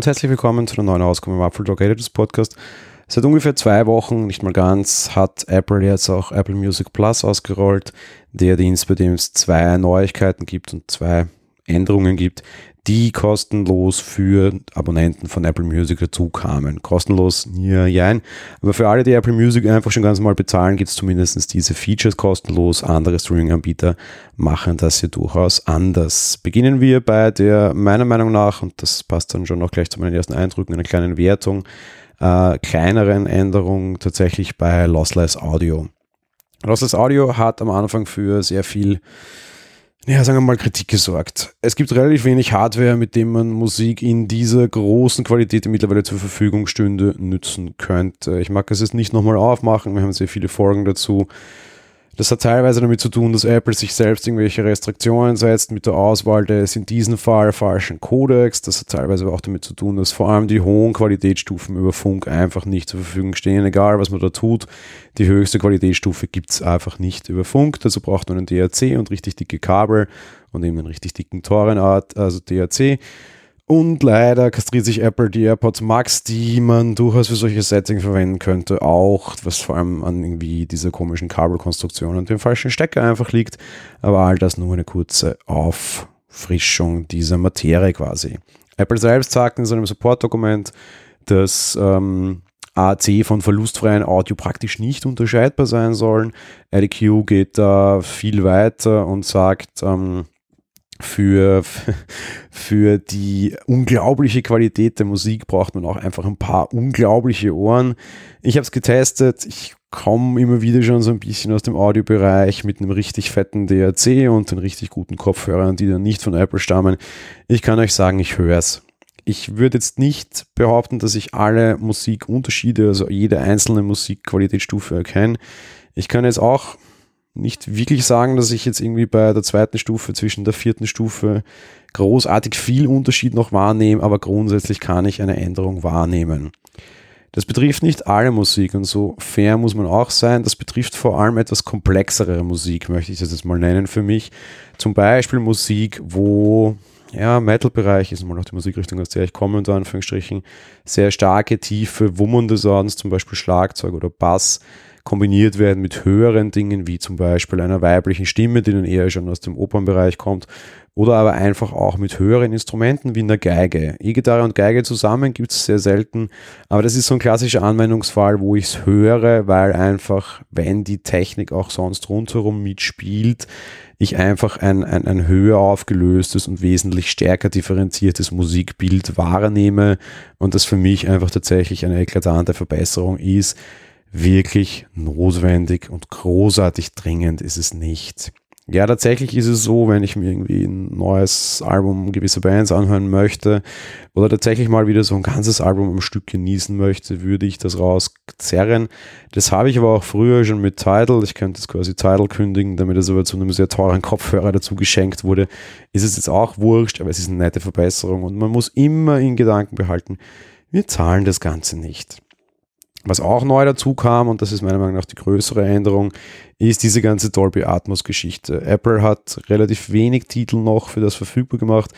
und herzlich willkommen zu der neuen Ausgabe im Apple Talk Editors Podcast. Seit ungefähr zwei Wochen, nicht mal ganz, hat Apple jetzt auch Apple Music Plus ausgerollt, der Dienst, bei dem es zwei Neuigkeiten gibt und zwei Änderungen gibt, die kostenlos für Abonnenten von Apple Music dazu kamen. Kostenlos, ja, jein. Aber für alle, die Apple Music einfach schon ganz normal bezahlen, gibt es zumindest diese Features kostenlos. Andere Streaming-Anbieter machen das hier durchaus anders. Beginnen wir bei der, meiner Meinung nach, und das passt dann schon noch gleich zu meinen ersten Eindrücken, einer kleinen Wertung, äh, kleineren Änderung tatsächlich bei Lossless Audio. Lossless Audio hat am Anfang für sehr viel ja, sagen wir mal, Kritik gesorgt. Es gibt relativ wenig Hardware, mit dem man Musik in dieser großen Qualität, die mittlerweile zur Verfügung stünde, nützen könnte. Ich mag es jetzt nicht nochmal aufmachen, wir haben sehr viele Folgen dazu. Das hat teilweise damit zu tun, dass Apple sich selbst irgendwelche Restriktionen setzt mit der Auswahl des in diesem Fall falschen Codecs. Das hat teilweise auch damit zu tun, dass vor allem die hohen Qualitätsstufen über Funk einfach nicht zur Verfügung stehen, egal was man da tut. Die höchste Qualitätsstufe gibt es einfach nicht über Funk. Dazu braucht man einen DAC und richtig dicke Kabel und eben einen richtig dicken Torenart, also DAC. Und leider kastriert sich Apple die AirPods Max, die man durchaus für solche Settings verwenden könnte, auch, was vor allem an irgendwie dieser komischen Kabelkonstruktion und dem falschen Stecker einfach liegt. Aber all das nur eine kurze Auffrischung dieser Materie quasi. Apple selbst sagt in seinem Support-Dokument, dass ähm, AAC von verlustfreien Audio praktisch nicht unterscheidbar sein sollen. IDQ geht da viel weiter und sagt, ähm, für, für die unglaubliche Qualität der Musik braucht man auch einfach ein paar unglaubliche Ohren. Ich habe es getestet. Ich komme immer wieder schon so ein bisschen aus dem Audiobereich mit einem richtig fetten DAC und den richtig guten Kopfhörern, die dann nicht von Apple stammen. Ich kann euch sagen, ich höre es. Ich würde jetzt nicht behaupten, dass ich alle Musikunterschiede, also jede einzelne Musikqualitätsstufe erkenne. Ich kann jetzt auch nicht wirklich sagen, dass ich jetzt irgendwie bei der zweiten Stufe zwischen der vierten Stufe großartig viel Unterschied noch wahrnehme, aber grundsätzlich kann ich eine Änderung wahrnehmen. Das betrifft nicht alle Musik und so fair muss man auch sein. Das betrifft vor allem etwas komplexere Musik, möchte ich das jetzt mal nennen für mich. Zum Beispiel Musik, wo ja, Metal-Bereich ist mal noch die Musikrichtung, aus der ich komme, unter Anführungsstrichen, sehr starke, tiefe, wummernde Sounds, zum Beispiel Schlagzeug oder Bass, kombiniert werden mit höheren Dingen, wie zum Beispiel einer weiblichen Stimme, die dann eher schon aus dem Opernbereich kommt, oder aber einfach auch mit höheren Instrumenten wie einer Geige. E-Gitarre und Geige zusammen gibt es sehr selten, aber das ist so ein klassischer Anwendungsfall, wo ich es höre, weil einfach, wenn die Technik auch sonst rundherum mitspielt, ich einfach ein, ein, ein höher aufgelöstes und wesentlich stärker differenziertes Musikbild wahrnehme und das für mich einfach tatsächlich eine eklatante Verbesserung ist wirklich notwendig und großartig dringend ist es nicht. Ja, tatsächlich ist es so, wenn ich mir irgendwie ein neues Album gewisser Bands anhören möchte oder tatsächlich mal wieder so ein ganzes Album am Stück genießen möchte, würde ich das rauszerren. Das habe ich aber auch früher schon mit Tidal. Ich könnte es quasi Tidal kündigen, damit es aber zu einem sehr teuren Kopfhörer dazu geschenkt wurde. Ist es jetzt auch wurscht, aber es ist eine nette Verbesserung und man muss immer in Gedanken behalten, wir zahlen das Ganze nicht. Was auch neu dazu kam, und das ist meiner Meinung nach die größere Änderung, ist diese ganze Dolby Atmos Geschichte. Apple hat relativ wenig Titel noch für das verfügbar gemacht.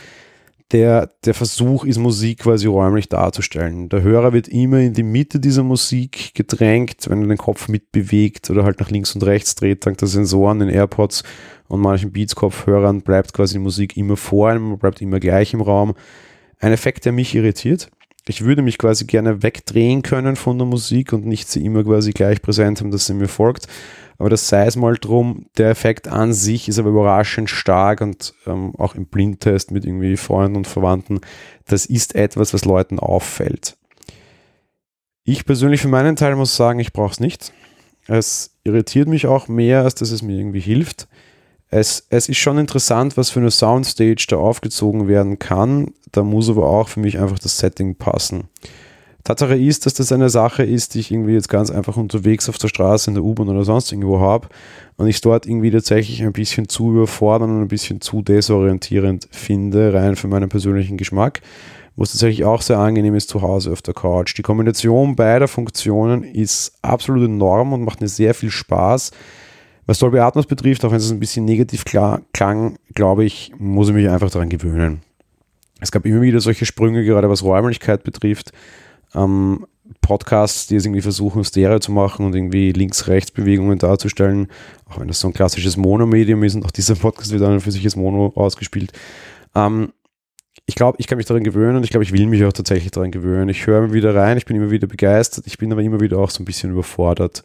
Der, der Versuch ist, Musik quasi räumlich darzustellen. Der Hörer wird immer in die Mitte dieser Musik gedrängt, wenn er den Kopf mitbewegt oder halt nach links und rechts dreht, dank der Sensoren, den AirPods und manchen Beats-Kopfhörern bleibt quasi die Musik immer vor einem, bleibt immer gleich im Raum. Ein Effekt, der mich irritiert ich würde mich quasi gerne wegdrehen können von der Musik und nicht sie immer quasi gleich präsent haben, dass sie mir folgt. Aber das sei es mal drum. Der Effekt an sich ist aber überraschend stark und ähm, auch im Blindtest mit irgendwie Freunden und Verwandten, das ist etwas, was Leuten auffällt. Ich persönlich für meinen Teil muss sagen, ich brauche es nicht. Es irritiert mich auch mehr, als dass es mir irgendwie hilft es, es ist schon interessant, was für eine Soundstage da aufgezogen werden kann. Da muss aber auch für mich einfach das Setting passen. Tatsache ist, dass das eine Sache ist, die ich irgendwie jetzt ganz einfach unterwegs auf der Straße, in der U-Bahn oder sonst irgendwo habe und ich dort irgendwie tatsächlich ein bisschen zu überfordern und ein bisschen zu desorientierend finde, rein für meinen persönlichen Geschmack, wo es tatsächlich auch sehr angenehm ist zu Hause auf der Couch. Die Kombination beider Funktionen ist absolut enorm und macht mir sehr viel Spaß. Was Dolby Atmos betrifft, auch wenn es ein bisschen negativ klang, glaube ich, muss ich mich einfach daran gewöhnen. Es gab immer wieder solche Sprünge, gerade was Räumlichkeit betrifft. Ähm, Podcasts, die es irgendwie versuchen, Stereo zu machen und irgendwie Links-Rechts-Bewegungen darzustellen, auch wenn das so ein klassisches Monomedium ist und auch dieser Podcast wird dann für sich als Mono ausgespielt. Ähm, ich glaube, ich kann mich daran gewöhnen und ich glaube, ich will mich auch tatsächlich daran gewöhnen. Ich höre immer wieder rein, ich bin immer wieder begeistert, ich bin aber immer wieder auch so ein bisschen überfordert.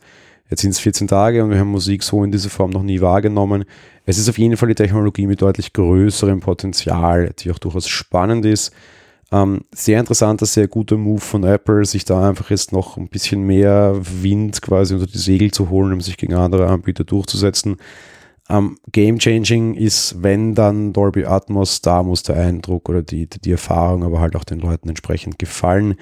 Jetzt sind es 14 Tage und wir haben Musik so in dieser Form noch nie wahrgenommen. Es ist auf jeden Fall die Technologie mit deutlich größerem Potenzial, die auch durchaus spannend ist. Ähm, sehr interessanter, sehr guter Move von Apple, sich da einfach jetzt noch ein bisschen mehr Wind quasi unter die Segel zu holen, um sich gegen andere Anbieter durchzusetzen. Ähm, Game changing ist, wenn dann Dolby Atmos, da muss der Eindruck oder die, die Erfahrung aber halt auch den Leuten entsprechend gefallen.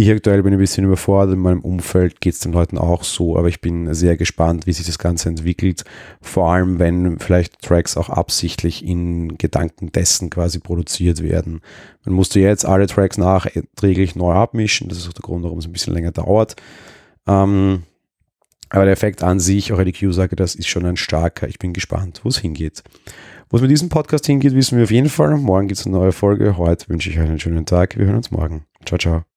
Ich aktuell bin ein bisschen überfordert, in meinem Umfeld geht es den Leuten auch so, aber ich bin sehr gespannt, wie sich das Ganze entwickelt. Vor allem, wenn vielleicht Tracks auch absichtlich in Gedanken dessen quasi produziert werden. Man musste jetzt alle Tracks nachträglich neu abmischen, das ist auch der Grund, warum es ein bisschen länger dauert. Ähm, aber der Effekt an sich, auch die sage, das ist schon ein starker. Ich bin gespannt, wo es hingeht. Wo es mit diesem Podcast hingeht, wissen wir auf jeden Fall. Morgen gibt es eine neue Folge. Heute wünsche ich euch einen schönen Tag. Wir hören uns morgen. Ciao, ciao.